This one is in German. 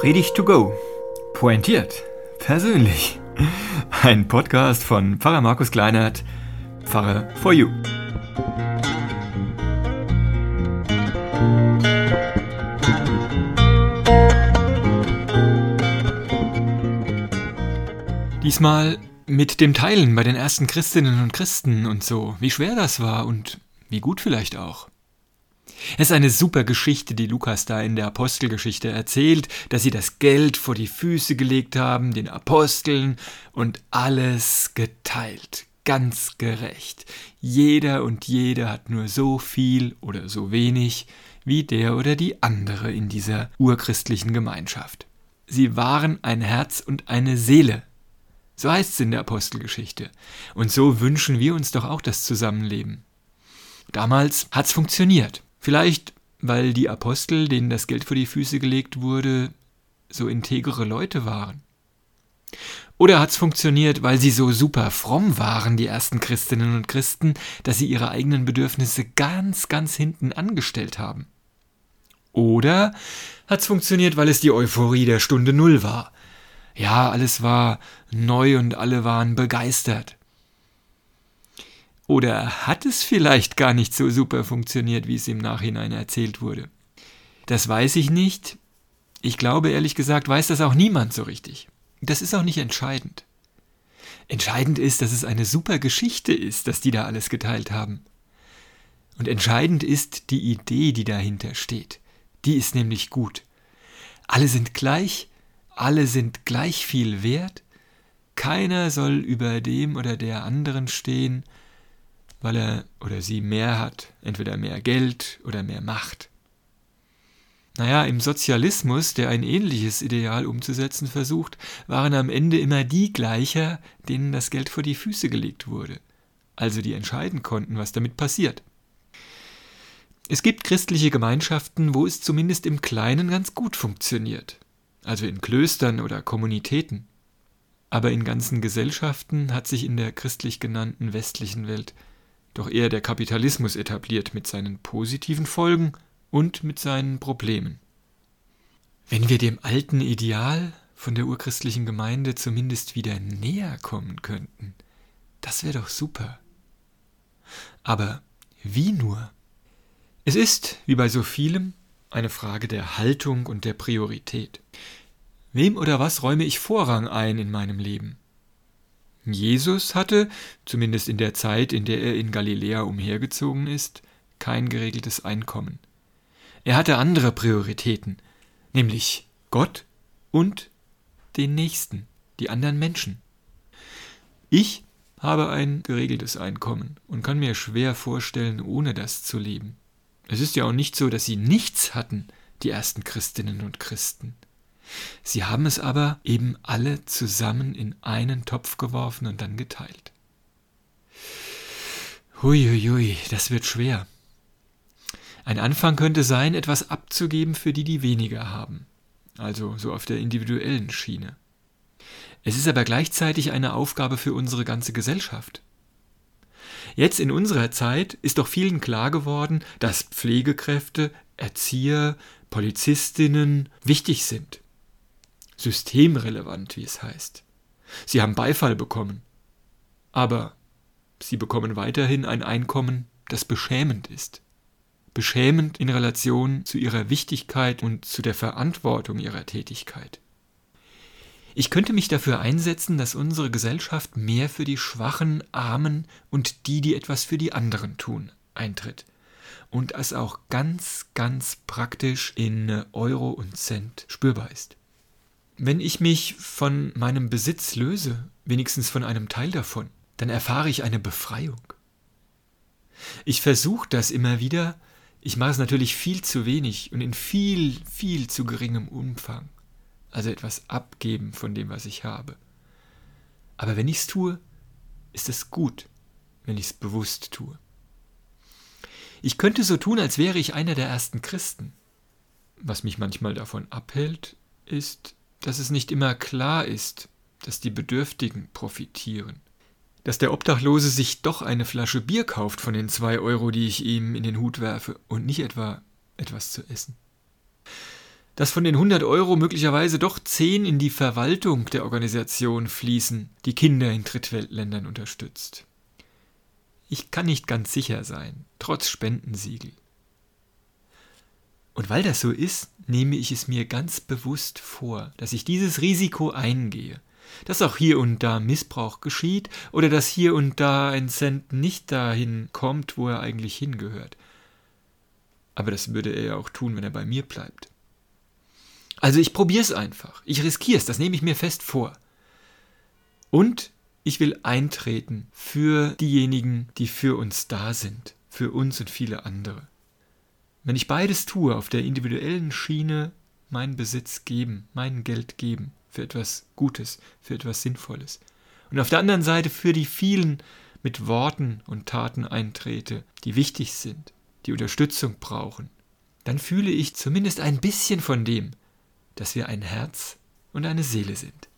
Predigt to go. Pointiert. Persönlich. Ein Podcast von Pfarrer Markus Kleinert, Pfarrer for You. Diesmal mit dem Teilen bei den ersten Christinnen und Christen und so, wie schwer das war und wie gut vielleicht auch. Es ist eine super Geschichte, die Lukas da in der Apostelgeschichte erzählt, dass sie das Geld vor die Füße gelegt haben, den Aposteln, und alles geteilt, ganz gerecht. Jeder und jede hat nur so viel oder so wenig wie der oder die andere in dieser urchristlichen Gemeinschaft. Sie waren ein Herz und eine Seele. So heißt es in der Apostelgeschichte. Und so wünschen wir uns doch auch das Zusammenleben. Damals hat's funktioniert. Vielleicht, weil die Apostel, denen das Geld vor die Füße gelegt wurde, so integere Leute waren. Oder hat es funktioniert, weil sie so super fromm waren, die ersten Christinnen und Christen, dass sie ihre eigenen Bedürfnisse ganz, ganz hinten angestellt haben? Oder hat es funktioniert, weil es die Euphorie der Stunde Null war? Ja, alles war neu und alle waren begeistert. Oder hat es vielleicht gar nicht so super funktioniert, wie es im Nachhinein erzählt wurde? Das weiß ich nicht. Ich glaube, ehrlich gesagt, weiß das auch niemand so richtig. Das ist auch nicht entscheidend. Entscheidend ist, dass es eine super Geschichte ist, dass die da alles geteilt haben. Und entscheidend ist die Idee, die dahinter steht. Die ist nämlich gut. Alle sind gleich, alle sind gleich viel wert, keiner soll über dem oder der anderen stehen, weil er oder sie mehr hat, entweder mehr Geld oder mehr Macht. Naja, im Sozialismus, der ein ähnliches Ideal umzusetzen versucht, waren am Ende immer die gleicher, denen das Geld vor die Füße gelegt wurde, also die entscheiden konnten, was damit passiert. Es gibt christliche Gemeinschaften, wo es zumindest im Kleinen ganz gut funktioniert, also in Klöstern oder Kommunitäten. Aber in ganzen Gesellschaften hat sich in der christlich genannten westlichen Welt doch eher der Kapitalismus etabliert mit seinen positiven Folgen und mit seinen Problemen. Wenn wir dem alten Ideal von der urchristlichen Gemeinde zumindest wieder näher kommen könnten, das wäre doch super. Aber wie nur? Es ist, wie bei so vielem, eine Frage der Haltung und der Priorität. Wem oder was räume ich Vorrang ein in meinem Leben? Jesus hatte, zumindest in der Zeit, in der er in Galiläa umhergezogen ist, kein geregeltes Einkommen. Er hatte andere Prioritäten, nämlich Gott und den Nächsten, die anderen Menschen. Ich habe ein geregeltes Einkommen und kann mir schwer vorstellen, ohne das zu leben. Es ist ja auch nicht so, dass sie nichts hatten, die ersten Christinnen und Christen. Sie haben es aber eben alle zusammen in einen Topf geworfen und dann geteilt. Huiuiui, das wird schwer. Ein Anfang könnte sein, etwas abzugeben für die, die weniger haben, also so auf der individuellen Schiene. Es ist aber gleichzeitig eine Aufgabe für unsere ganze Gesellschaft. Jetzt in unserer Zeit ist doch vielen klar geworden, dass Pflegekräfte, Erzieher, Polizistinnen wichtig sind systemrelevant, wie es heißt. Sie haben Beifall bekommen. Aber sie bekommen weiterhin ein Einkommen, das beschämend ist. Beschämend in Relation zu ihrer Wichtigkeit und zu der Verantwortung ihrer Tätigkeit. Ich könnte mich dafür einsetzen, dass unsere Gesellschaft mehr für die Schwachen, Armen und die, die etwas für die anderen tun, eintritt. Und es auch ganz, ganz praktisch in Euro und Cent spürbar ist. Wenn ich mich von meinem Besitz löse, wenigstens von einem Teil davon, dann erfahre ich eine Befreiung. Ich versuche das immer wieder, ich mache es natürlich viel zu wenig und in viel, viel zu geringem Umfang. Also etwas abgeben von dem, was ich habe. Aber wenn ich es tue, ist es gut, wenn ich es bewusst tue. Ich könnte so tun, als wäre ich einer der ersten Christen. Was mich manchmal davon abhält, ist, dass es nicht immer klar ist, dass die Bedürftigen profitieren. Dass der Obdachlose sich doch eine Flasche Bier kauft von den zwei Euro, die ich ihm in den Hut werfe, und nicht etwa etwas zu essen. dass von den 100 Euro möglicherweise doch 10 in die Verwaltung der Organisation fließen, die Kinder in Drittweltländern unterstützt. Ich kann nicht ganz sicher sein, trotz Spendensiegel. Und weil das so ist, nehme ich es mir ganz bewusst vor, dass ich dieses Risiko eingehe, dass auch hier und da Missbrauch geschieht oder dass hier und da ein Cent nicht dahin kommt, wo er eigentlich hingehört. Aber das würde er ja auch tun, wenn er bei mir bleibt. Also ich probiere es einfach. Ich riskiere es, das nehme ich mir fest vor. Und ich will eintreten für diejenigen, die für uns da sind, für uns und viele andere. Wenn ich beides tue, auf der individuellen Schiene meinen Besitz geben, mein Geld geben, für etwas Gutes, für etwas Sinnvolles, und auf der anderen Seite für die vielen mit Worten und Taten eintrete, die wichtig sind, die Unterstützung brauchen, dann fühle ich zumindest ein bisschen von dem, dass wir ein Herz und eine Seele sind.